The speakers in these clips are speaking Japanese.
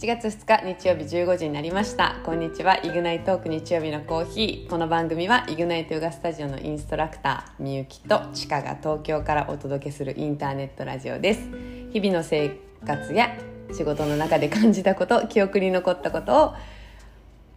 7月2日日曜日15時になりました。こんにちは。イグナイトーク日曜日のコーヒー。この番組はイグナイトヨガスタジオのインストラクターみゆきとちかが東京からお届けするインターネットラジオです。日々の生活や仕事の中で感じたこと記憶に残ったことを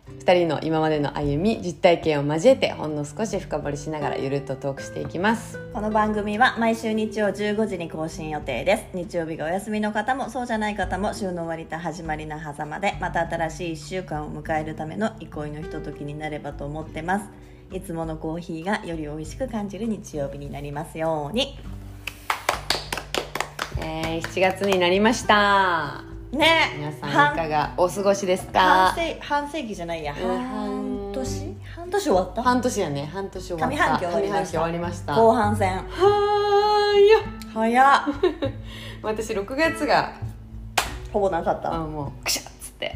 2人の今までの歩み実体験を交えてほんの少し深掘りしながらゆるっとトークしていきます。この番組は毎週日曜15時に更新予定です。日曜日がお休みの方もそうじゃない方も週の終わりと始まりの狭間でまた新しい1週間を迎えるための憩いのひとときになればと思ってます。いつものコーヒーがより美味しく感じる日曜日になりますようにえー、7月になりましたね。皆さんいかがお過ごしですか？半世半世紀じゃないや。うん。半年？半年終わった？半年やね。半年終わった。上半期終わりました。後半戦。はーいよ早っ。私6月がほぼなかった。あもうクシャッつって。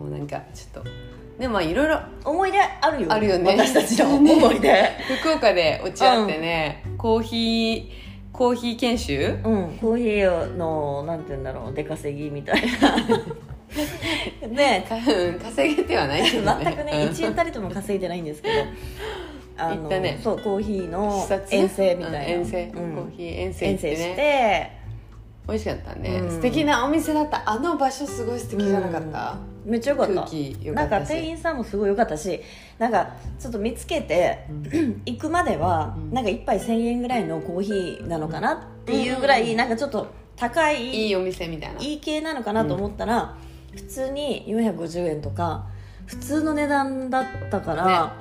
もうなんかちょっと。でもまあいろいろ思い出あるよあるよね。私たちの 思い出。福岡で落ち合ってね、コーヒーコーヒー研修？うん、コーヒーのなんて言うんだろう出稼ぎみたいな。ねかうん稼げてはないけどね。全くねうん。1円たりとも稼いでないんですけど。あ行ったね。そうコーヒーの遠征みたいな、うん遠征、うん。コーヒー遠征ね。征して。美味しかったね、うん。素敵なお店だった。あの場所すごい素敵じゃなかった、めっちゃ良かった。なんか店員さんもすごい良かったしなんかちょっと見つけて、行くまでは、うん。なんか一杯1000円ぐらいのコーヒーなのかなっていうぐらい、うん。なんかちょっと高いいいお店みたいな。いい系なのかなと思ったら、普通に450円とか普通の値段だったから、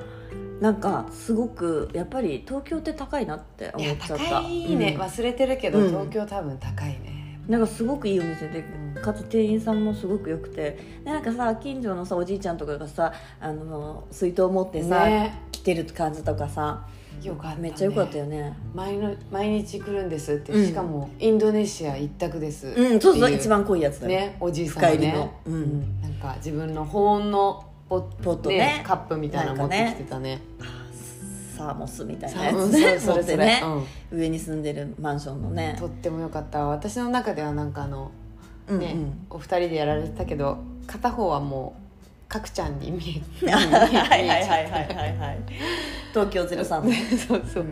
なんかすごくやっぱり東京って高いなって思っちゃった。高いね、うん。忘れてるけど、うん。東京多分高いねなんかすごくいいお店でうん。かつ店員さんもすごく良くてでなんかさ近所のさおじいちゃんとかがさあの水筒持ってさ、ね。来てる感じとかさよかった、ね、めっちゃ良かったよね。毎の毎日来るんですって、うん。しかもインドネシア一択です。うんそうそう一番濃いやつだよ、ねおじいさんがね。の。うん。なんか自分の保温のポポットね。カップみたいなの持ってきてたねサーモスみたいなさやつうんねそれそれ。持ってね、うん。上に住んでるマンションのね。とっても良かった。私の中ではなんかあのね、うんうん。お二人でやられてたけど片方はもう角ちゃんに見えはい はいはいはいはいはいはい。東京ゼロ三た そうそう、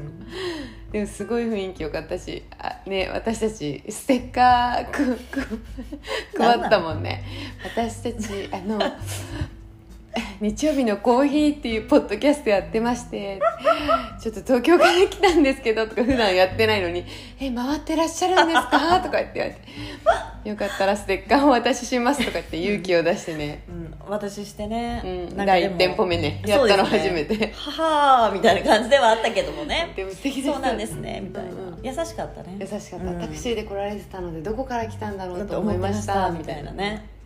でもすごい雰囲気良かったしあね私たちステッカーくく配ったもんね。私たちあの日曜日のコーヒーっていうポッドキャストやってまして ちょっと東京から来たんですけどとか普段やってないのに「え回ってらっしゃるんですか? 」とか言って言われて「よかったらステッカーをお渡しします」とか言って勇気を出してね、うん、私してね、うん、第1店舗目ね。やったの初めて、ははーみたいな感じではあったけどもね。でも素敵でしたそうなんですねみたいな、うんうん。優しかったね。優しかった、うん。タクシーで来られてたのでどこから来たんだろうとと思いました。たみみたいなね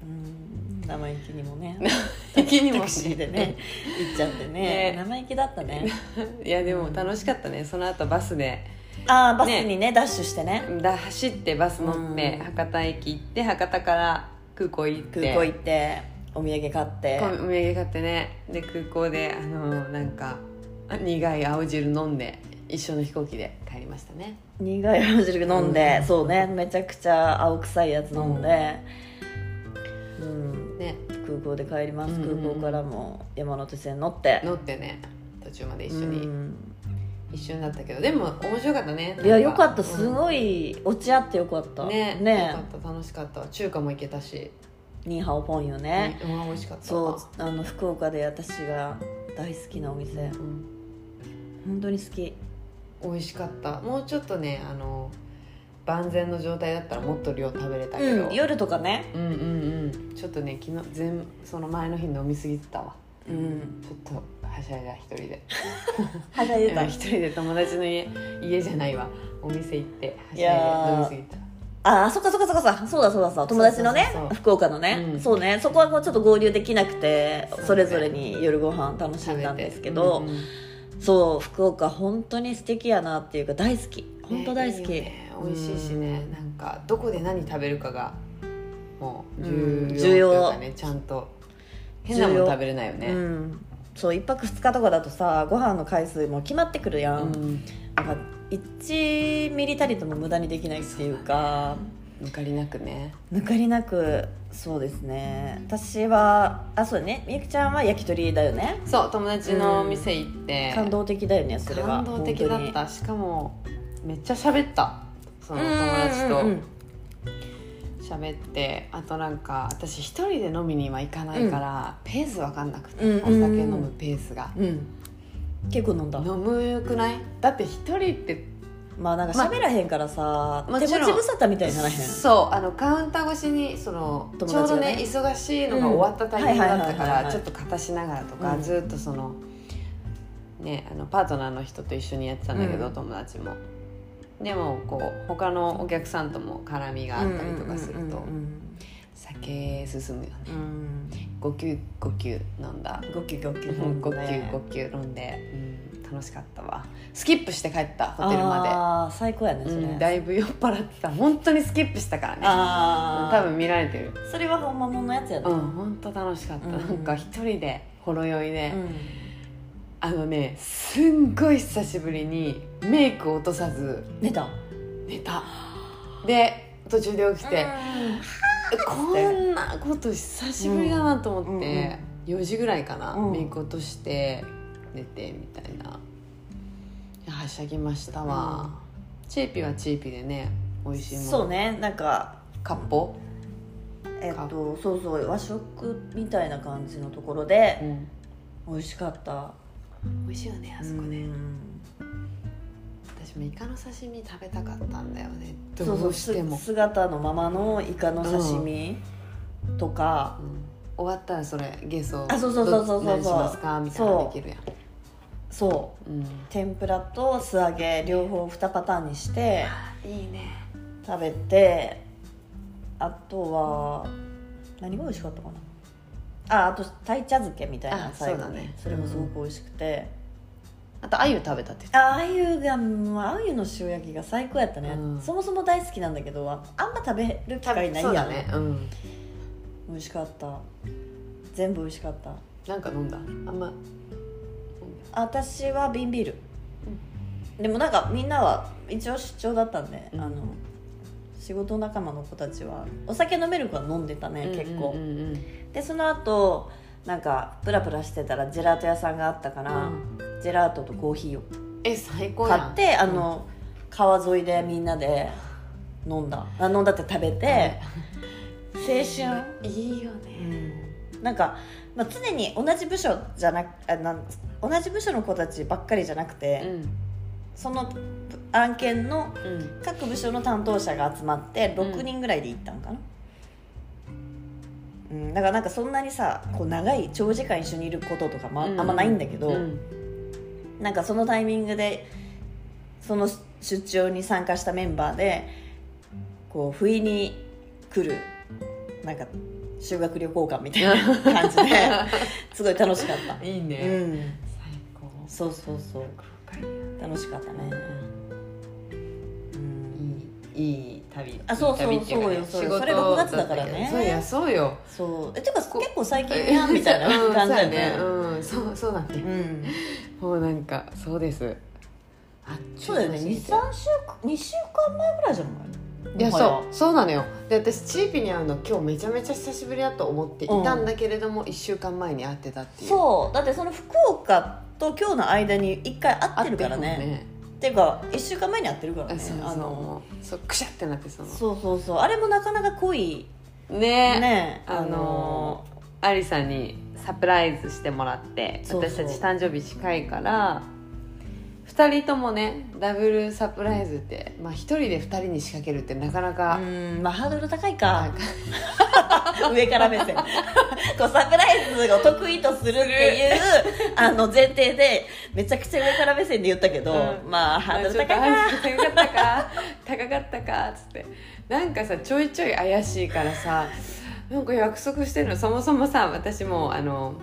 生意気にもね。駅にもタクシーでね。行っちゃってね。ね生意気だったね。いやでも楽しかったね。その後バスで。ああバスにねダッシュしてね。だ走ってバス乗って、うん。博多駅行って博多から空港行って。空港行ってお土産買って。こお土産買ってね。で空港であのなんか苦い青汁飲んで一緒の飛行機で帰りましたね。苦い青汁飲んで、うん。そうね。めちゃくちゃ青臭いやつ飲んで、うんね。空港で帰ります、うんうんうん。空港からも山手線乗って。乗ってね。途中まで一緒うに、ん。一緒になったけど。でも面白かったね。いやよかった。うん。すごい落ち合ってよかった。ね。ね。よかった。楽しかった。中華も行けたし。ニーハオポンよね、うん、美味しかった。そう。あの福岡で私が大好きなお店。うん。本当に好き。美味しかった。もうちょっとねあの万全の状態だったらもっと量食べれたけど、うん夜とかね。うんうんうん。ちょっとね昨日全その前の日飲みすぎてたわ。うん。ちょっとはしゃいだ一人で。はしゃいでた。うん一人で。友達の家家じゃないわ。お店行ってはしゃいで飲みすぎたああそっかそっかそっかそうだそうだそうだ。友達のねそうそうそう。福岡のね、うん。そうね。そこはこうちょっと合流できなくてそうね。それぞれに夜ご飯楽しんだんですけど、うんうん。そう福岡本当に素敵やなっていうか大好き本当大好き、ね。美味しいしね。うん。なんかどこで何食べるかがもううん重要というかねちゃんと。変なもの食べれないよね。うん。そう一泊二日とかだとさご飯の回数も決まってくるやん、うん。なんか1ミリたりとも無駄にできないっていうか。抜かりなくね。抜かりなくそうですね。私はあそうだね。みゆきちゃんは焼き鳥だよね。そう友達の店行って、感動的だよねそれは。感動的だった。しかもめっちゃ喋った。その友達と。うんうんうん喋ってあとなんか私一人で飲みには行かないから、ペース分かんなくて、うんお酒飲むペースが、うん。結構飲んだ。飲むくない？だって一人ってまあなんか喋らへんからさ、手もちろん。持ち無沙汰みたいにならへん。そうあのカウンター越しにその、ね。ちょうどね忙しいのが終わったタイミングだったからちょっと片しながらとか、うん。ずっとそのねあのパートナーの人と一緒にやってたんだけど、うん。友達もでもこう他のお客さんとも絡みがあったりとかすると酒進むよね。うん。うん5球5球飲んだ。ごきゅごきゅ5球5球飲んで、うん、楽しかったわ。スキップして帰ったホテルまああ最高やねで、それ、うん、だいぶ酔っ払ってた。本当にスキップしたからね。多分見られてる。それは本物のやつやねうん本当楽しかった、うん。なんか一人でほろ酔いで、うんあのねすんごい久しぶりにメイクを落とさず寝た？寝た。で途中で起きて、こんなこと久しぶりだなと思って、4時ぐらいかな、うん。メイク落として寝てみたいな。はしゃぎましたわ、チーピはチーピでね美味しいもの。そうねなんかかっぽ、えっとそうそう和食みたいな感じのところでうん、美味しかった美味しいよねあそこね、うん。私もイカの刺身食べたかったんだよね。そうそうどうしてもす姿のままのイカの刺身とか、うん。終わったらそれゲソあそうそうそうそうそう。どっち何しますかみたいなのできるやん。そう。う。ん。天ぷらと素揚げ両方2パターンにしていいね。食べてあとは何が美味しかったかな？ああと鯛茶漬けみたいなあ最後に。そうだね。それもすごく美味しくて、あと鮎食べたって言ってああゆがもうあゆの塩焼きが最高やったね、うん。そもそも大好きなんだけどあんま食べる機た会ないそうだね。うん。美味しかった。全部美味しかった。なんか飲んだ？あんま。私は瓶ビール、でもなんかみんなは一応出張だったんで、うん。あの仕事仲間の子たちはお酒飲める子は飲んでたね、結構うんうんうん。でその後なんかプラプラしてたらジェラート屋さんがあったから、うジェラートとコーヒーをえ最高買ってあの、川沿いでみんなで飲んだ。あ飲んだって食べて、青春。いいよね。なんか、まあ、常に同じ部署じゃなくあなん同じ部署の子たちばっかりじゃなくて、うんその案件のうん各部署の担当者が集まってうん。6人ぐらいで行ったんかな、うんだからなんかそんなにさこう長い長時間一緒にいることとかもあ,、うん。あんまないんだけど、うん。なんかそのタイミングでその出張に参加したメンバーでこう不意に来るなんか修学旅行館みたいな 感じですごい楽しかった、いいね、うん、最高。そうそうそう楽しかったね、うん、いいいい旅。あそうそうそう。よそうそれ6月だからね。そうやそうよ。そう。えてか結構最近やんみたいな うん感じだよね。うんそううんそうそうだねうん。もうなんかそうです。あそうだよね。23週間2週間前ぐらいじゃない？いやそうそうなのよ。で私チーピに会うの今日めちゃめちゃ久しぶりだと思っていたんだけれども、1週間前に会ってたっていう。そう。だってその福岡と今日の間に1回会ってるからね。会っていうか1週間前に会ってるからね。あのそうくしゃってなってその。そうそうそう。あれもなかなか濃いね。ね。あのアリさんにサプライズしてもらって私たち誕生日近いから2人ともねダブルサプライズって、まあ、1人で2人に仕掛けるってなかなか、うんまあハードル高いか。上から目線。こうサプライズを得意とするっていうあの前提でめちゃくちゃ上から目線で言ったけど、うん。まあハードル高いか。かったか高かったかっつって。なんかさちょいちょい怪しいからさなんか約束してるの。そもそもさ私もあの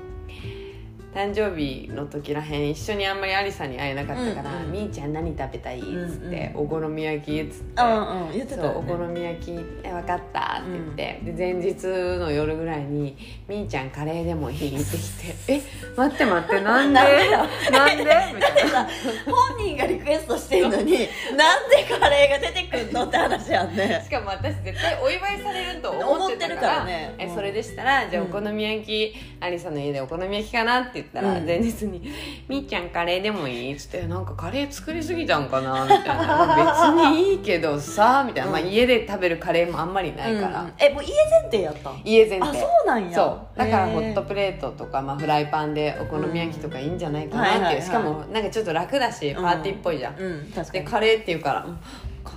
誕生日の時らへん一緒にあんまりありさに会えなかったから「うんうんみーちゃん何食べたい?」っつって「うんお好み焼き」っつって。うんうん言ってたそうお好み焼きえ分かったって言って、で前日の夜ぐらいに「みーちゃんカレーでもいい?」って来て「え待って待って なんで？なんでなんで?」みたいなさ本人がリクエストしてんのに なんでカレーが出てくんのって話やんねしかも私絶対お祝いされると思ってるからねうんえそれでしたらじゃあおうん好み焼き、アリさんの家でお好み焼きかなって言ったら、うん。前日に「みーちゃんカレーでもいい?」っつって「なんかカレー作りすぎたんかな」みたいな「まあ別にいいけどさ」みたいな、まあ、うん家で食べるカレーもあんまりないから、うん。うんえもう家前提やった家前提。そうなんや。そう。だからホットプレートとか、まあ、フライパンでお好み焼きとかいいんじゃないかなっていう、しかもなんかちょっと楽だしパーティーっぽいじゃん、うん。でカレーっていうからうん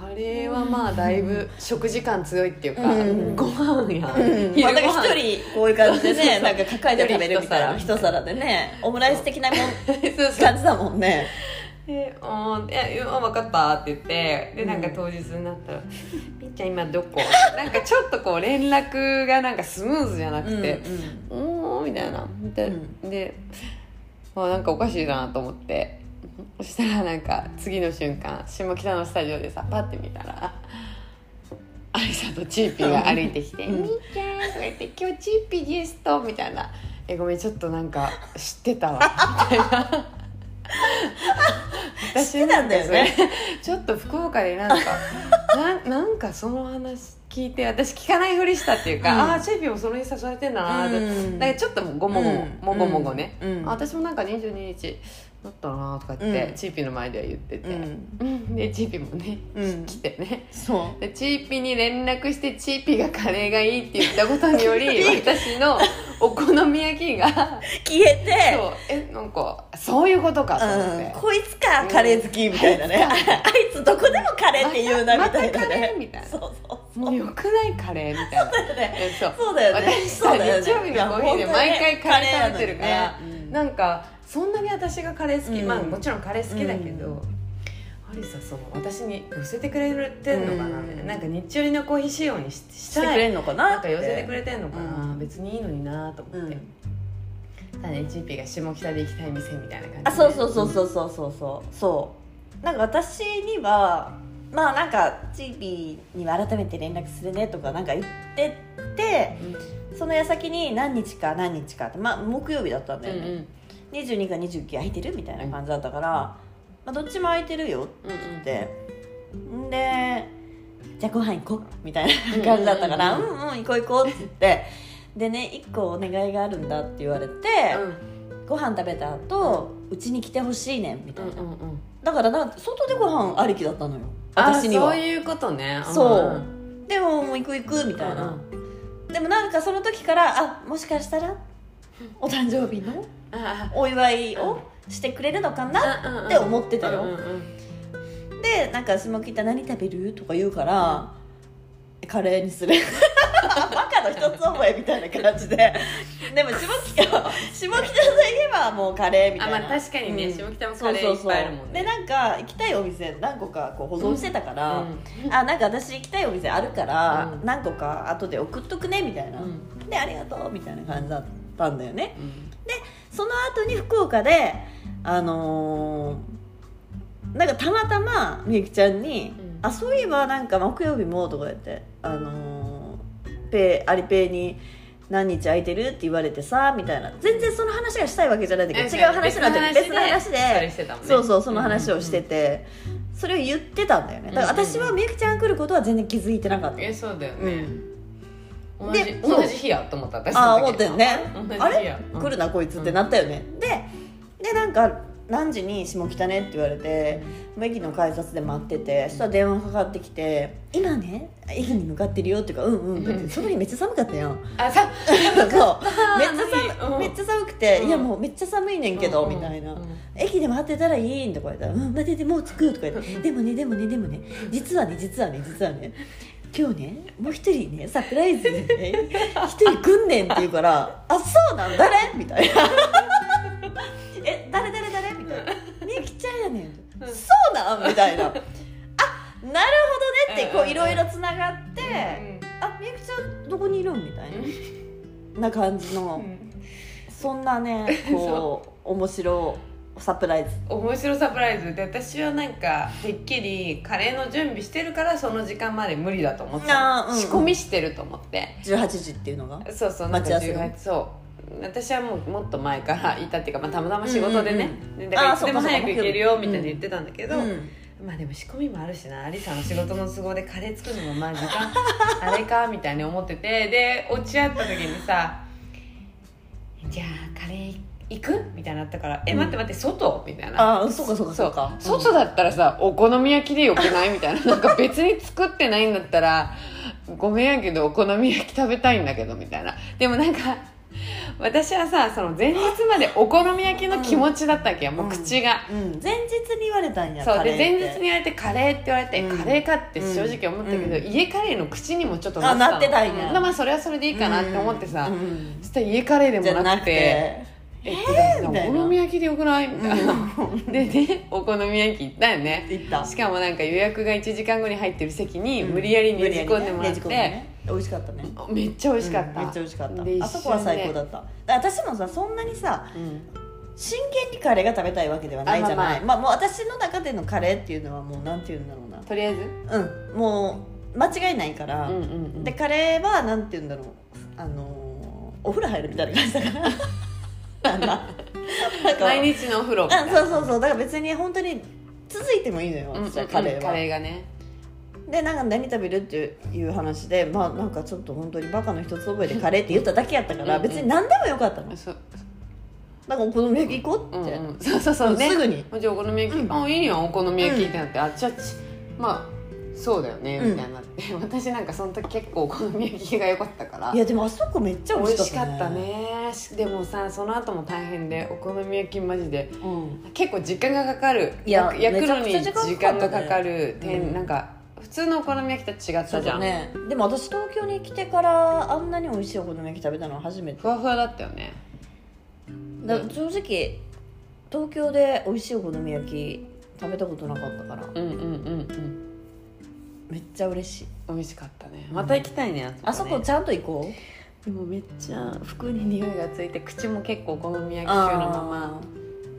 カレーはまあだいぶ食事感強いっていうか、うん。ご飯や、まあ、なんか一人こういう感じでねなんか抱えて食べるみたいな一一皿でね。オムライス的なもん。感じだもんね。で「おーいやいや分かった」って言ってでなんか当日になったら「みっちゃん今どこ? 」なんかちょっとこう連絡がなんかスムーズじゃなくて「おー」みたいな。で,、うであなんかおかしいなと思ってそしたらなんか次の瞬間下北のスタジオでさパッて見たらアリサとチーピーが歩いてきて「うんみっちゃん」とか言って「今日チーピーゲスト」みたいな「えごめんちょっとなんか知ってたわ」みたいな。私知ってたんだよね。ちょっと福岡でなんか ななんかその話聞いて私聞かないふりしたっていうか、うん。ああチーピーもそれに誘われてんだなって、うん。ちょっとごもごも、うんもごもごね、私もなんか22日だったなとか言って、うん。チーピーの前では言ってて、うん。うん。でチーピーもね、うん。来てね。そう。でチーピーに連絡してチーピーがカレーがいいって言ったことにより私のお好み焼きが消えて。そう。えなんかそういうことかと思って、うん、こいつかカレー好きみたいなね、ああいつどこでもカレーって言うなみまたたいなカレねーみたいな。そうそうもうよくないカレーみたいな。そうそう。だよね。私さそうだよね。日曜日のコーヒーで毎回カレー食べてるから、ね。うん。なんかそんなに私がカレー好き、うん。まあもちろんカレー好きだけど、うん。アリサその私に寄せてくれてんのかな、うん。な。んか日中のコーヒー仕様にしししてくれんのかな？なんか寄せてくれてんのかな、うん。別にいいのになと思って、ただねチーピーが下北で行きたい店みたいな感じで。あそうそうそうそうそうそうそう。そうなんか私にはまあなんかチーピーには改めて連絡するねとかなんか言っててその矢先に何日か何日かってまあ木曜日だったんだうんよね、うんうん22か29空いてるみたいな感じだったから、まあ、どっちも空いてるようんうんってん。でじゃあご飯行こうみたいな感じだったから「ううんんうん行こう行こう」って言って。でね1個お願いがあるんだって言われて、ご飯食べた後うちに来てほしいねんみたいな、だからなんか外でご飯ありきだったのよ。あ私には。そういうことね。そううん。でももう行く行くみたいな、うんでもなんかその時からあもしかしたらお誕生日の？あお祝いをしてくれるのかなって思ってたよ、うんうんうん。でなんか下北何食べる？とか言うから、カレーにする。バカの一つ覚えみたいな感じで。でも下北下北といえばもうカレーみたいな。あまあ確かにねうん。下北もカレーいっぱいあるもんね。でなんか行きたいお店何個かこう保存してたから、うん。あなんか私行きたいお店あるから、うん。何個か後で送っとくねみたいな、うん。でありがとうみたいな感じだったんだよね。うんその後に福岡であのーなんかたまたまみゆきちゃんに「うん。あそういえばなんか木曜日も」とか言って「あのーペイアリペイに何日空いてる?」って言われてさみたいな。全然その話がしたいわけじゃないんだけどえ違う話なんだよ別の話別の話でね。そうそうその話をしてて、それを言ってたんだよね。だから私はみゆきちゃん来ることは全然気づいてなかった、えそうだよね。うん同じ同じ日やと思った。私ああ思ったよね。あれ？来るなこいつってなったよね、ででなんか何時に下北ねって言われて、駅の改札で待っててそしたら電話かかってきて「今ね？駅に向かってるよ」っていうか「うんうん」だってその日めっちゃ寒かったやん。あさ そう。めっちゃうん。寒めっちゃ寒くて「うん。いやもうめっちゃ寒いねんけど」うんみたいな。うん「駅で待ってたらいいん」とか言ったら「うん待っててもう着く」とか言って「でもねでもねでもね。実はね実はね実はね今日ねもう一人ねサプライズでね一人来んねん」って言うから「あそうなん誰?」みたいな「え誰誰誰?」みたいな「みゆきちゃんやねん」うんそうなん?」みたいな「あなるほどね」ってこういろいろつながってうん「あみゆきちゃんどこにいるん?」みたいなな感じの。うんそんなねこう 面白サプライズ。面白サプライズ。で私はなんかてっきりカレーの準備してるからその時間まで無理だと思ってうんうん。仕込みしてると思って。18時っていうのが？そうそうなんか待ち合わせの18そう。私はもうもっと前からいたっていうか、まあ、たまたま仕事でね、うんうんでだからいつでも早く行けるよみたいに言ってたんだけど、うん。まあでも仕込みもあるしな。アリさんの仕事の都合でカレー作るのもまあ時間 あれかみたいに思ってて。で落ち合った時にさ「じゃあカレー行く?」みたいになったから「えうん。待って待って外?」みたいな。ああそうかそうかそうか。そう。外だったらさお好み焼きでよくない？みたいな。なんか別に作ってないんだったらごめんやけどお好み焼き食べたいんだけどみたいな。でもなんか私はさその前日までお好み焼きの気持ちだったわけよ、もう口が、うん、前日に言われたんやそう。で前日に言われてカレーって言われて、うん。カレーかって正直思ったけど、うん。家カレーの口にもちょっとあななってたんや。うんまあそれはそれでいいかなって思ってさ、うん。うん。そしたら家カレーでもなくて。じゃなくてえってかみたいな。お好み焼きでよくない？みたいな、でねお好み焼き行ったよね。行った。しかもなんか予約が1時間後に入ってる席にうん。無理やりね。じ込んでもらって、無理やりねね。美味しかったね。めっちゃ美味しかった、うんめっちゃ美味しかった。であそこは最高だった。私もさそんなにさうん。真剣にカレーが食べたいわけではないじゃない。あままあ。もう私の中でのカレーっていうのはもうなんていうんだろうな。とりあえず？うん。もう間違いないから、うんうんうん。でカレーはなんて言うんだろう。あのーお風呂入るみたいな感じだからなんだ。毎日のお風呂あそうそうそう。だから別に本当に続いてもいいのよカレーは、カレーがね。でなんか何食べるっていう話でまあなんかちょっと本当にバカの一つ覚えでカレーって言っただけやったからうんうん。別に何でもよかったの。だそう。からお好み焼き行こうって、うんうん、そうそうそう。ね。すぐに。じゃあお好み焼き、うん。あいいやんお好み焼きってなって、あちゃちまあそうだよねうん。みたいになって、私なんかその時結構お好み焼きが良かったから。いやでもあそこめっちゃ美美味しかっ味しかったたね。ねしでもさその後も大変でお好み焼きマジでうん。結構時間がかかる。いや焼くのにめちゃくちゃ時時間かかったね。間がかかる。点、うん。なんか普通のお好み焼きと違ったじゃん、ね。でも私東京に来てからあんなに美味しいお好み焼き食べたのは初めて。ふわふわだったよね。だから正直東京で美味しいお好み焼き食べたことなかったから。うんうんうんうんめっちゃ嬉しい。美味しかったね。また行きたいねあそこちゃんと行こう？でもめっちゃ服に匂いがついて口も結構お好み焼き風のまま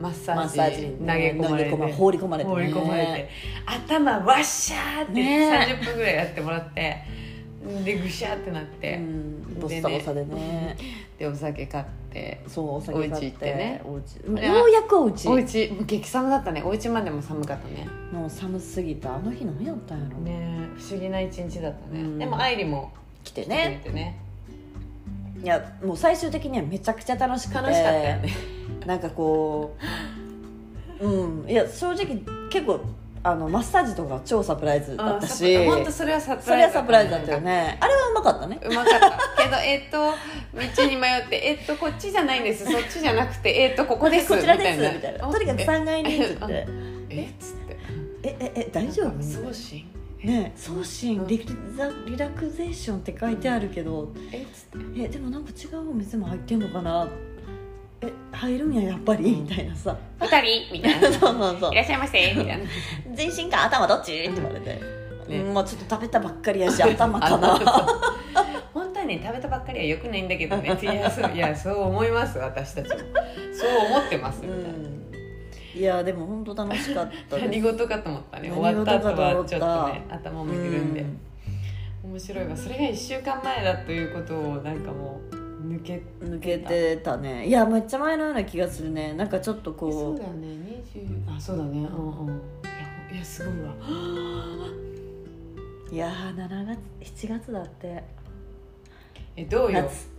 マッサージ投げ込まれて。放り込まれて、ね、放り込まれて。頭ワッシャーってね。30分ぐらいやってもらって。でぐしゃーってなって、うん。ボッサボサでねでお酒買ってそうお酒買ってお家行ってね。おようやくお家。お家激寒だったね。お家までも寒かったね。もう寒すぎたあの日何やったんやろ、ね不思議な一日だったね、うん。でも愛理も来て来てねてね。いやもう最終的にはめちゃくちゃ楽しくて。楽しかったよね。なんかこううん。いや正直結構あのマッサージとか超サプライズだったし。本当それはサプそれはライズサプライズだったよね。あれはうまかったね。うまかった。けどえっ、と道に迷ってえっ、とこっちじゃないんです。そっちじゃなくてえっ、とここです。こちらですみたいな。とにかく3階にっつって。ええっつってえええ大丈夫？送信？ね送信リラリラクゼーションって書いてあるけど。えっつって。えでもなんか違うお店も入ってんのかなえ入るんややっぱり？みたいなさ。二人？みたいな。そうそうそう。いらっしゃいませ？みたいな全身か？頭どっち？って言われて、ね。うんまあちょっと食べたばっかりやし 頭かな。本当はね食べたばっかりはよくないんだけどね。いやそういやそう思います私たちも。そう思ってますみたいな、うん。いやでも本当楽しかった何事かと思ったね。何終わった後はちょっとね頭もめるんで、うん。面白いわ。それが1週間前だということをなんかもう抜け抜けてたね。いやめっちゃ前のような気がするね。なんかちょっとそこう。うだよね。20あそうだね。うんうん。いやすごいわ。いやー7月7月だって。えどうよ？夏。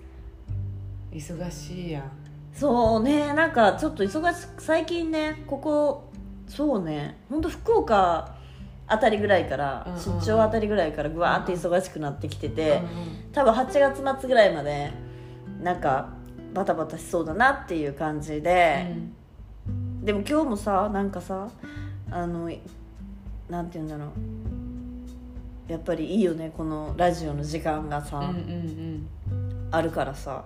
忙しいやん。そうね。なんかちょっと忙しく最近ねここそうね。本当福岡あたりぐらいから、うんうん出張あたりぐらいからぐわーって忙しくなってきてて、うんうん多分8月末ぐらいまでなんかバタバタしそうだなっていう感じで、でも今日もさなんかさあのなんて言うんだろう。やっぱりいいよねこのラジオの時間がさ、うんうんあるからさ。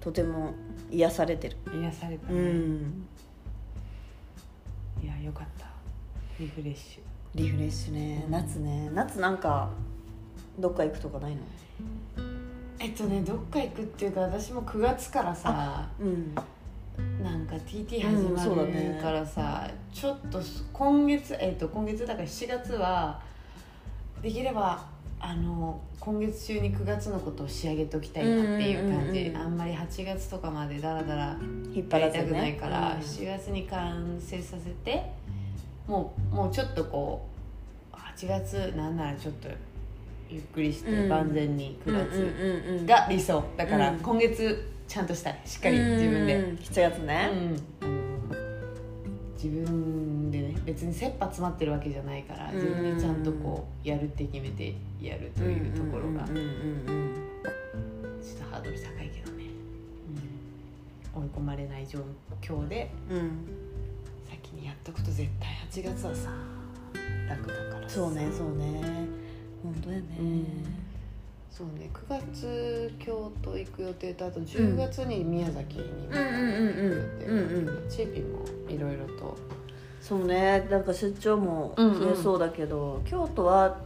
とても癒されてる。うん癒されたうね、ん。いやよかった。リフレッシリフレッシュね。夏ね。夏なんかどっか行くとかないの？ュええっとねどっか行くっていうか私も9月からさうん。なんか TT 始うんまそうだねるからさ、ちょっと今月えっと今月だから7月はできればあの今月中に9月のことを仕上げておきたいなっていう感じ、うんうんうんうん。あんまり8月とかまでダラダラ引っ張やりたくないから、うん。7月に完成させてもうもうちょっとこう8月なんならちょっとゆっくりしてうん。万全に9月うんうんうんが理想。だからうん。今月ちゃんとしたい。しっかり自分で。うん7月ね、うん。自分でね別に切羽詰まってるわけじゃないから自分でちゃんとこうやるって決めてやるというところがちょっとハードル高いけどね、うん、追い込まれない状況でうんうん。先にやっとくと絶対8月はさ楽だからさ。そうねそうね本当やね、うん。そうね。9月京都行く予定とあと10月に宮崎に行く予う。んうんうんうんうん定チーピーもいろいろと。そうね。なんか出張も増えそうだけど、京都は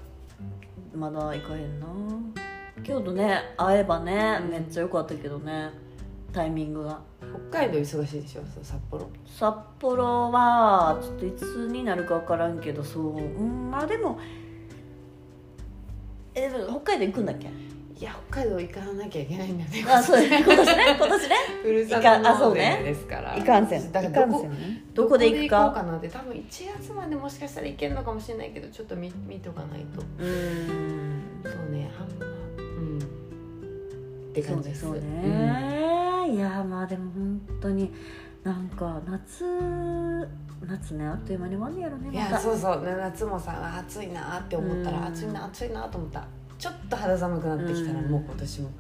まだ行かへんな。京都ね会えばね、うん。めっちゃ良かったけどね。タイミングが。北海道忙しいでしょ？札幌？札幌はちょっといつになるか分からんけどそう。うんまあでもえでも北海道行くんだっけ？いや北海道行かなきゃいけないんだね。あそうだね。今年ね？今年ね？ふるさと納ですから。いかんせん。いだからどこどこで行くか？で行こうかなって多分1月までもしかしたら行けるのかもしれないけどちょっと見見とかないと。うーん。そうね。うん。って感じです。ね。そうね、いやまあでも本当になんか夏夏ねあっという間に終わんねやろねまた。やそうそうね夏もさあ暑いなって思ったらうん。暑いな暑いなと思ったちょっと肌寒くなってきたらうん。もう今年も。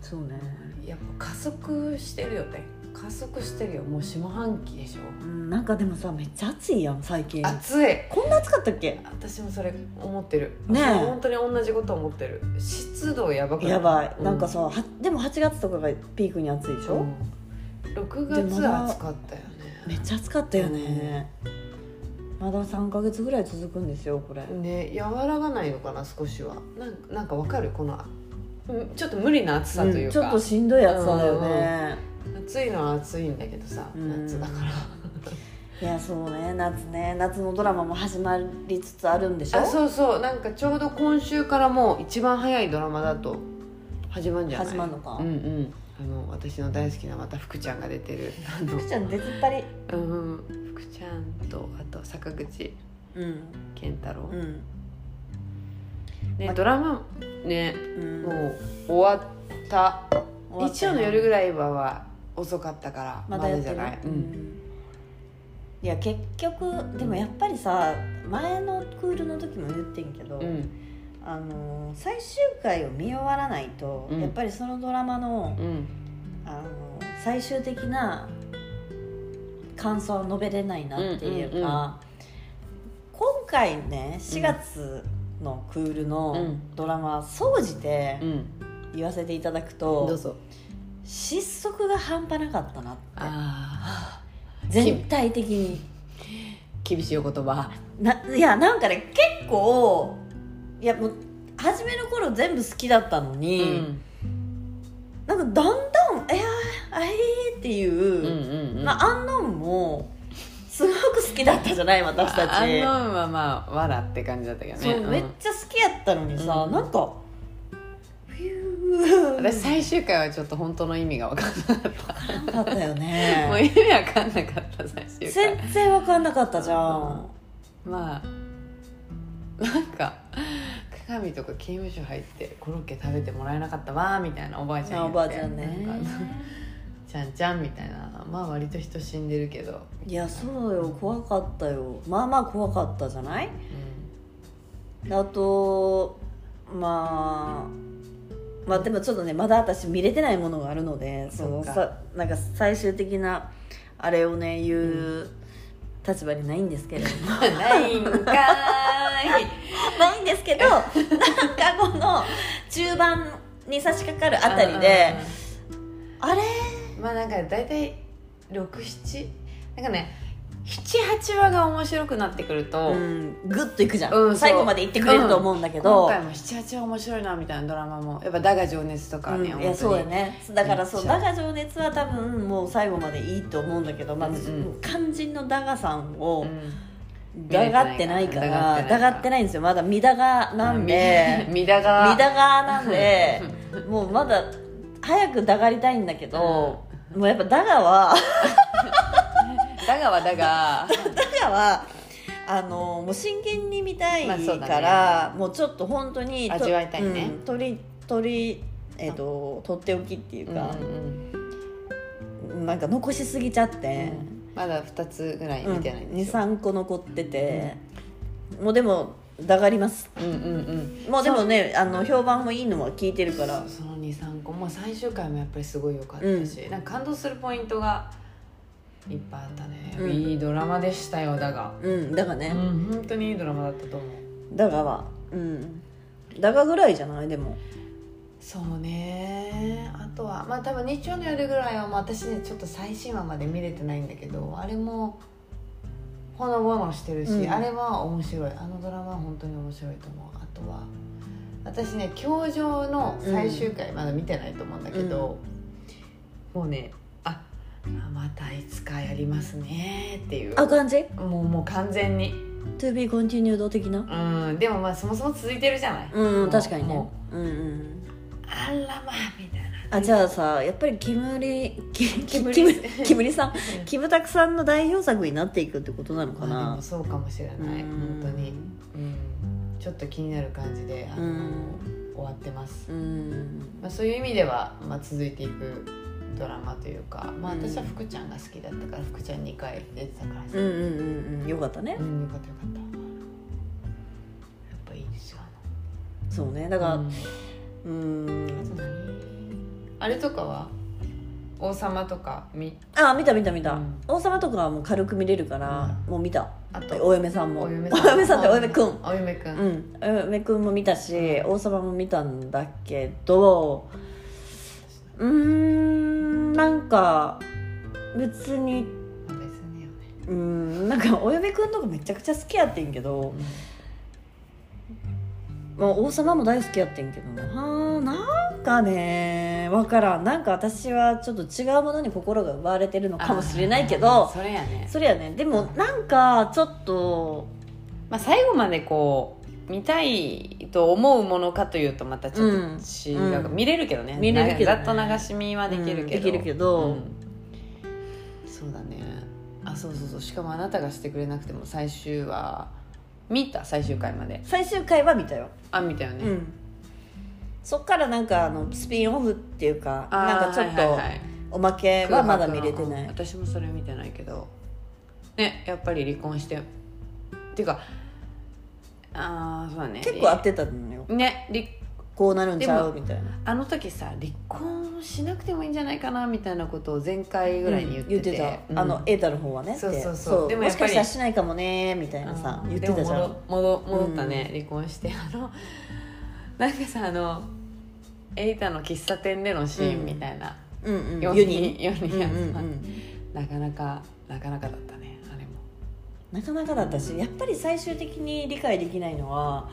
そうね。やっぱ加速してるよね。加速してるよ。もう下半期でしょ。うんなんかでもさめっちゃ暑いやん最近。暑い。こんな暑かったっけ？私もそれ思ってる。ね本当に同じこと思ってる。湿度やばくない？やばい、うなんかさはでも8月とかがピークに暑いでしょ、うん6月でまだ暑かったよね。めっちゃ暑かったよね、まだ3か月ぐらい続くんですよこれ、ね和らがないのかな少しは。なんかなんかわかる？このうんちょっと無理な暑さというか、うんちょっとしんどい暑さだよね、暑いのは暑いんだけどさうん。夏だから。いやそうね。夏ね。夏のドラマも始まりつつあるんでしょ？あそうそう。なんかちょうど今週からもう一番早いドラマだと始まるんじゃない？始まるのか。うんうんあの私の大好きなまた福ちゃんが出てる。福ちゃん出ずっぱり。うん。福ちゃんとあと坂口。うん。健太郎、うん。ねドラマねうん。もう終わった。日曜の夜ぐらいはは遅かったからまだじゃない、ううんん。いや結局でもやっぱりさ前のクールの時も言ってんけど、うんあの最終回を見終わらないと、うん。やっぱりそのドラマのうん。あの最終的な感想は述べれないなっていうか、うんうんうん。今回ね4月のクールのうん。ドラマ総じてうん。言わせていただくと、どうぞ。失速が半端なかったなって。あ全体的に。厳しいお言葉。ないやなんかね結構いやもう初めの頃全部好きだったのうに、ん。なんかだんだん「えー、あえー」っていう、まあ、アンノーンもすごく好きだったじゃない私たち。ああのはまあわらって感じだったけどね。めっちゃ好きやったのにさ、うん。なんか私最終回はちょっと本当の意味が分かんなかっなかったよたもうね意味分かんなかった 最終回。全然分かんなかったじゃん。まあなんか鏡とか刑務所入ってコロッケ食べてもらえなかったわみたいなおばあちゃんあおばあちゃんね。ちゃんちゃんみたいなまあ割と人死んでるけど、いやそうよ。怖かったよ。まあまあ怖かったじゃない？あとまあまあでもちょっとねまだ私見れてないものがあるのでそのさなんか最終的なあれをね言う立場にないんですけれども。うん、ないんかーい。ないんですけどなんかこの中盤に差し掛かるあたりであれ？まあなんか大体67なんかね78話が面白くなってくると、うん、グッといくじゃん、うん最後までいってくれると思うんだけど、今回も78話面白いなみたいなドラマもやっぱ「だが情熱」とかね、うんいやそうだね。だからそう「めっちゃ。だが情熱」は多分もう最後までいいと思うんだけどまず、うん肝心のダガさんをうん。だがってないからだがってないからだがってないんですよ。まだミダガなんで。みだがミダガなんで。もうまだ早くだがりたいんだけど、もうやっぱダガは だがはだが。ダガはあのもう真剣に見たいから、もうちょっと本当にと味わいたいね。うん取り取りえっ、と取っておきっていうか、うんうんなんか残しすぎちゃって、まだ2つぐらい見てないんですよ、23個残ってて、もうでもだがります。うんうんうん。もうでもねあの評判もいいのは聞いてるから。その23個。もう最終回もやっぱりすごい良かったし、なんか感動するポイントがいっぱいあったね、うん。いいドラマでしたよだが、うんだがね、うん本当にいいドラマだったと思う。だがはうん。だがぐらいじゃない？でも。そうね。あとはまあ多分日曜の夜ぐらいはもう私ねちょっと最新話まで見れてないんだけどあれもほのぼのしてるし、うん。あれは面白い。あのドラマは本当に面白いと思う。あとは私ね「教場」の最終回、まだ見てないと思うんだけど、もうねまたいつかやりますねっていう。あ感じ？もうもう完全に。To be continued 的な？うんでもまあそもそも続いてるじゃない。うん確かにね。もう。んうん。うあらまあみたいな。あじゃあさやっぱりキムリキ キムリ。キムリさん？キムタクさんの代表作になっていくってことなのかな？そうかもしれない。うん。本当に、うん、ちょっと気になる感じであの、うん。終わってます、うん。まあ、そういう意味では、まあ、続いていくドラマというか、まあ、うん。私は福ちゃんが好きだったから福ちゃん2回出てたからさ、うんうんうんうん。よかったね。うんよかったよかった。やっぱいいですよそうね。だからうん。うん。あと何？あれとかは王様とかみあ見た見た見た、うん。王様とかはもう軽く見れるから、もう見た。あとお嫁さんも。お嫁さん。ってお嫁くん。お嫁くん、うん。お嫁くんも見たし王様も見たんだけどうーんなんか別にまあ別によね、うーんなんかお嫁くんとかめちゃくちゃ好きやってんけど、もう王様も大好きやってんけどはあなんかねわからん。なんか私はちょっと違うものに心が奪われてるのかもしれないけどそれやね。それやね。でもなんかちょっとまあ、最後までこう見たいと思うものかというとまたちょっと違う、うん。見れるけどね。見れるけどね。ざっと流し見はできるけど、うん。できるけど。うん。そうだね。あそうそうそう。しかもあなたがしてくれなくても最終話見た？最終回まで。最終回は見たよ、あ見たよね、うん、そっからなんかあのスピンオフっていうかなんかちょっとおまけはまだ見れてない、私もそれ見てないけど。ねやっぱり離婚して。っていうかああそうだね。結構合ってたのよ。ね離こうなるんちゃう？みたいな。あの時さ離婚しなくてもいいんじゃないかなみたいなことを前回ぐらいに言ってて,、た、あの瑛太の方はね。そうそうそう。でももしかしたらしないかもねみたいなさ言ってたじゃん。戻戻戻ったね、離婚して。あのなんかさあの瑛太の喫茶店でのシーンみたいな、うん。うん4世人に4人集まなかなかなかなかだったねなかなかだったしやっぱり最終的に理解できないのは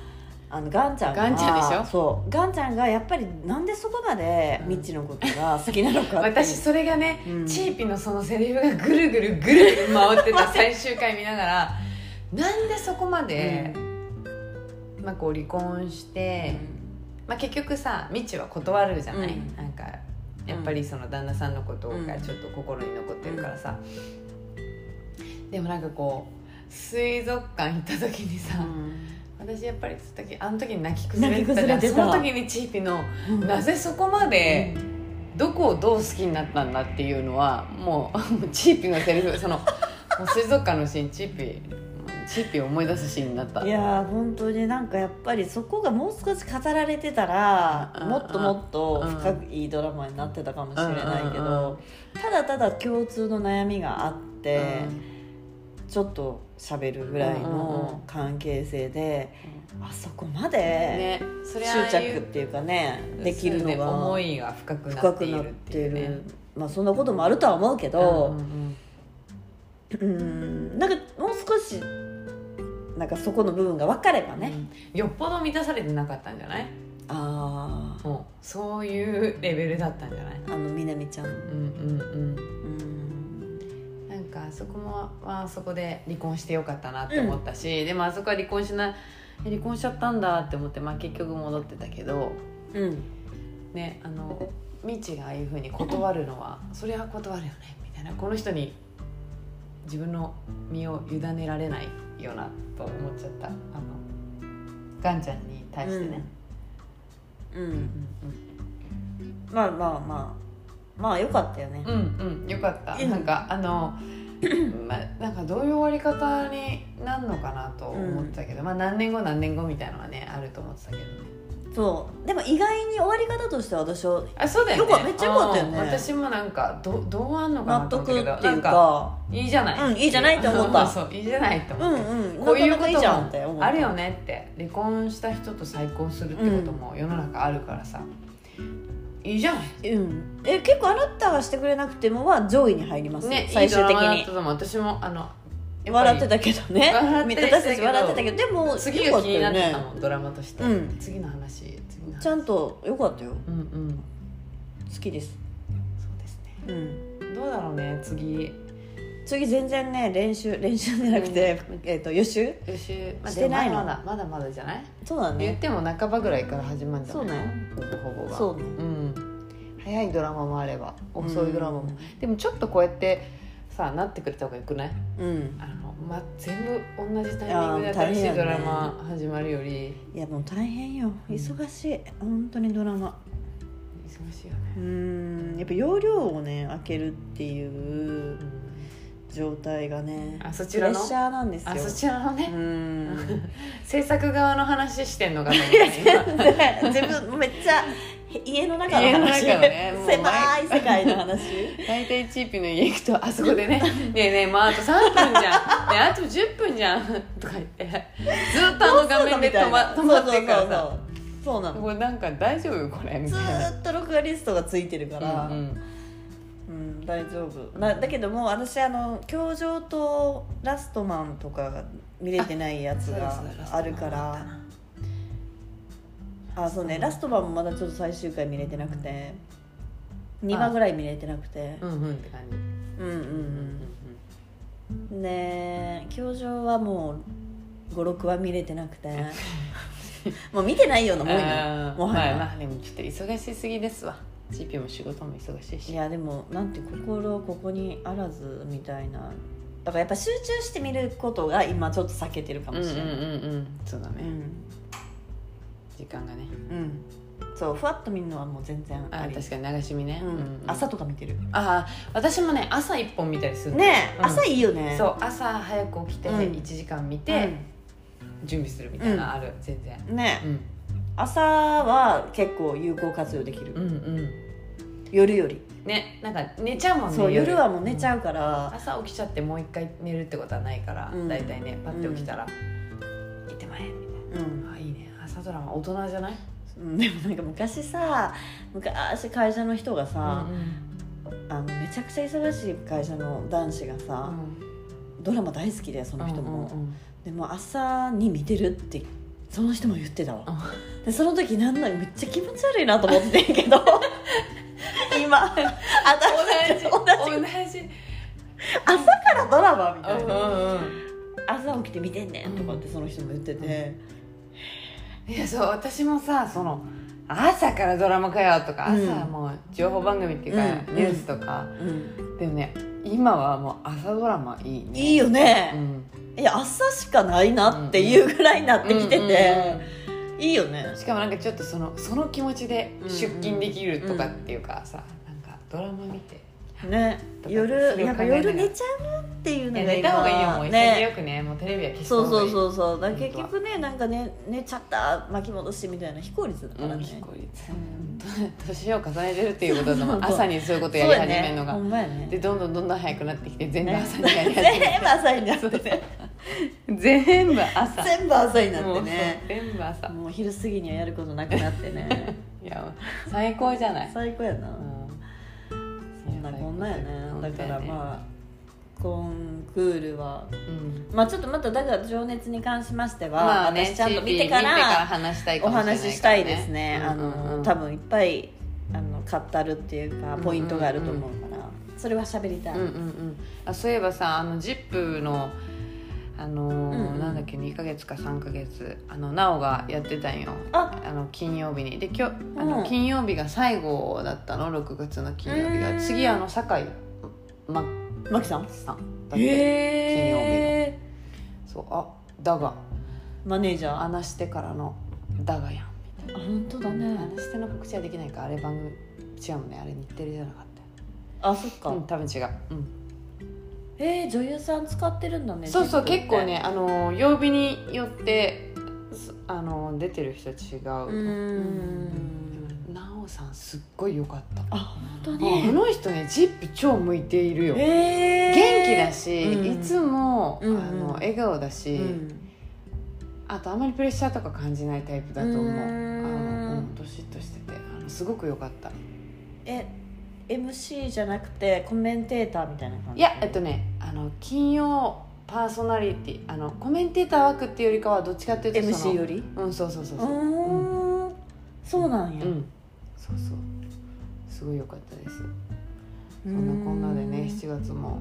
あのガンちゃんがガンちゃんでしょ？そう。ガンちゃんがやっぱりなんでそこまでミッチのことが好きなのか 私それがね、うん。チーピのそのセリフがぐるぐるぐるぐる回ってた 最終回見ながらなんでそこまで、まあ、こう離婚して、まあ、結局さみちは断るじゃない、うん。なんかやっぱりその旦那さんのことうん。がちょっと心に残ってるからさ、でもなんかこう水族館行った時にさ、私やっぱりその時あの時に泣き崩れてた。その時にチーピの、うんなぜそこまで、どこをどう好きになったんだっていうのはもう チーピのセリフその水族館のシーンチーピチーピを思い出すシーンになった。いやー本当になんかやっぱりそこがもう少し語られてたらうん。もっともっとうん。深くいいドラマになってたかもしれないけどただただ共通の悩みがあってちょっと喋るぐらいうんうんうん。の関係性であそこまで執着っていうかねできるのが思いが深くなっているっていうね。る。まあそんなこともあるとは思うけどうんうんうん。なんかもう少しなんかそこの部分が分かればね、うん。よっぽど満たされてなかったんじゃない？ああそういうレベルだったんじゃない？あのみなみちゃん。うんうんうん。うんかあそこもまあそこで離婚してよかったなって思ったし、でもあそこは離婚しなえ離婚しちゃったんだって思って、まあ、結局戻ってたけどうん。ねあのみちがああいうふうに断るのはそれは断るよねみたいな。この人に自分の身を委ねられないよなと思っちゃった。あのガンちゃんに対してね、うん。うん。まあまあまあ。まあよかったよね。うん、うんうんよかった、うん。なんかあのまあ、なんかどういう終わり方になるのかなと思ってたけど、まあ何年後何年後みたいなのはねあると思ってたけどね。そう。でも意外に終わり方としては私はあそうだよね。めっちゃよかったよね。うん。私もなんかどどうあんのか納なと思得ったけどっていうかいいじゃない、うんいいじゃないって思った。そういいじゃないって思って、うんうん。こういうこともあるよねって。離婚した人と再婚するってことも世の中あるからさ、いいじゃない。うん。え結構あなたがしてくれなくてもは上位に入りますよ。ね最終的に。私もあの笑ってたけどね。私たち笑ってたけど。でも次が気になってたねもん、ドラマとして、うん。次の話ちゃんとよかったよ。うんうん。好きです。そうですね。うん。どうだろうね次。次全然ね練習練習じゃなくて、えっと予習？予習、まあ、してないの？まだまだまだじゃない、そうだね。言っても半ばぐらいから始まるんじゃない？そうね。ほぼほぼが。そうね。うん早いドラマもあれば遅いドラマも、うんでもちょっとこうやってさなってくれた方がよくない？うん。あの、ま、全部同じタイミングで新しいドラマ始まるより。いやもう大変よ。うん。忙しい。本当にドラマ。忙しいよね。う、ん。やっぱ容量をね開けるっていう状態がねあそちらの？プレッシャーなんですよ。あそちらのね、うん。制作側の話してんのかと思っ自分めっちゃ家の中の話。中のね 狭い世界の話。大体チーピーの家行くとあそこでね「ねえねえもうあと3分じゃん」ねえ「あと10分じゃん」とか言って。ずっとあの画面で止ま止まってるからさ。そうなの。これなんか大丈夫これ？みずたいな。ーっと録画リストがついてるから、うんうんうん、大丈夫。なだけども私あの「教場」と「ラストマン」とかが見れてないやつがあるから。あそうね。ラストマンもまだちょっと最終回見れてなくて。2話ぐらい見れてなくて。うんうんって感じ。うんうんうん。ねえ教場はもう56話見れてなくて。もう見てないようなもんよ。もはや。まあまあでもちょっと忙しすぎですわチーピーも仕事も忙しいし。いやでもなんて心ここにあらずみたいな。だからやっぱ集中して見ることが今ちょっと避けてるかもしれない。うんうんうんうん。そうだね、うん。時間がね。うん。そうふわっと見るのはもう全然あ確かに流し見ね、うん。うんうん。朝とか見てる。ああ私もね朝一本見たりするのねえ、うん。朝いいよね。そう朝早く起きてうん。1時間見て、準備するみたいなのある、全然。うんねえ。うん朝は結構有効活用できる、うんうん。夜より。ねなんか寝ちゃうもんねそう夜。はもう寝ちうゃうから、朝起きちゃってもう一回寝るってことはないから、うん。だいたいねパッて起きたら「行ってまえ」みたいうん。なあいいね。朝ドラマ大人じゃない？うん。でもなんか昔さ昔会社の人がさ、あのめちゃくちゃ忙しい会社の男子がさ、ドラマ大好きでその人も、うんうんうん。でも朝に見てるってその人も言ってたわ、でその時なんなんめっちゃ気持ち悪いなと思ってんけど。今私同じ同じ。同じ。朝からドラマみたいな、うんうん朝起きて見てんねんとかってその人も言ってて、いやそう私もさその朝からドラマかよとかうん。朝もう情報番組っていうか、うん。ニュースとか、うん。でもね今はもう朝ドラマいいね。いいよね、うん。いや朝しかないなっていうぐらいになってきてて、いいよね。しかもなんかちょっとそのその気持ちでうん出勤できるとかっていうかさ、なんかドラマ見てね夜ながら。夜寝ちゃうっていうのが寝た方がいいよもう。潔ね。くねもうテレビは消したそうそうそうそう。だ結局ねなんかね寝ちゃった巻き戻しみたいな非効率だからね、うん非効率。うん。年を重ねてるっていうことだ朝にそういうことやり始めるのが、ねね。でどんどんどんどん早くなってきて全部朝にやり始め 全部朝になって。ね全部朝。全部朝になってね。全部朝。もう昼過ぎにはやることなくなってね。いや最高じゃない、最高やな、うんなこんなやね。だからまあコンクールは。うん。まあちょっとまただから情熱に関しましては、まあね私ちゃんと見てからら話したいかお話ししたいですね、あの多分いっぱいあの語るっていうかポイントがあると思うから、それは喋りたい、うんうんうん。あそういえばさあの ZIP のあのーうんうん。なんだっけ2ヶ月か3ヶ月あのなおがやってたんよ。あ。あの金曜日に。で今日あの、うん。金曜日が最後だったの？6月の金曜日が。うん次あの酒井まマキさん？さん。だってへえそうあだが。マネージャー？あ話してからのだがやん。みたい本当だなね。話しての告知はできないかあれ番組違うもんね。あれ日テレじゃなかっあそったか、うん多分違う、うんえー、女優さん使ってるんだねそうそう結構ねあの曜日によってすあの出てる人違ううーん。なおさんすっごい良かった。あ本当こねの人ねジップ超向いているよ。元えー、気だし、うんいつも、うんうん。あの笑顔だし、うん。あとあんまりプレッシャーとか感じないタイプだと思う。うーあんのっとしててあのすごく良かった。え MC じゃなくてコメンテーターみたいな感じ？いやえっとねあの金曜パーソナリティあのコメンテーター枠っていうよりかはどっちかっていうと MC より？うんそうそうそううそう。ーん。そうなんや、うん。そうそう。すごい良かったです。そんなこんなでね7月も。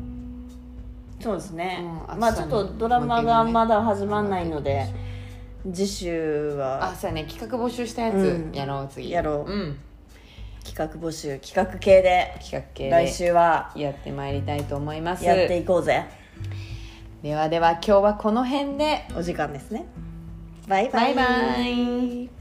そうですね、うんまあちょっとドラマがまだ始まんないので次週は。あそうやね。企画募集したやうん。つやろう次。やろう。うん企画募集企画系で企画系来で週はやってまいりたいと思います。やっていこうぜ。ではでは今日はこの辺で。お時間ですね。バイバイ。バイバイ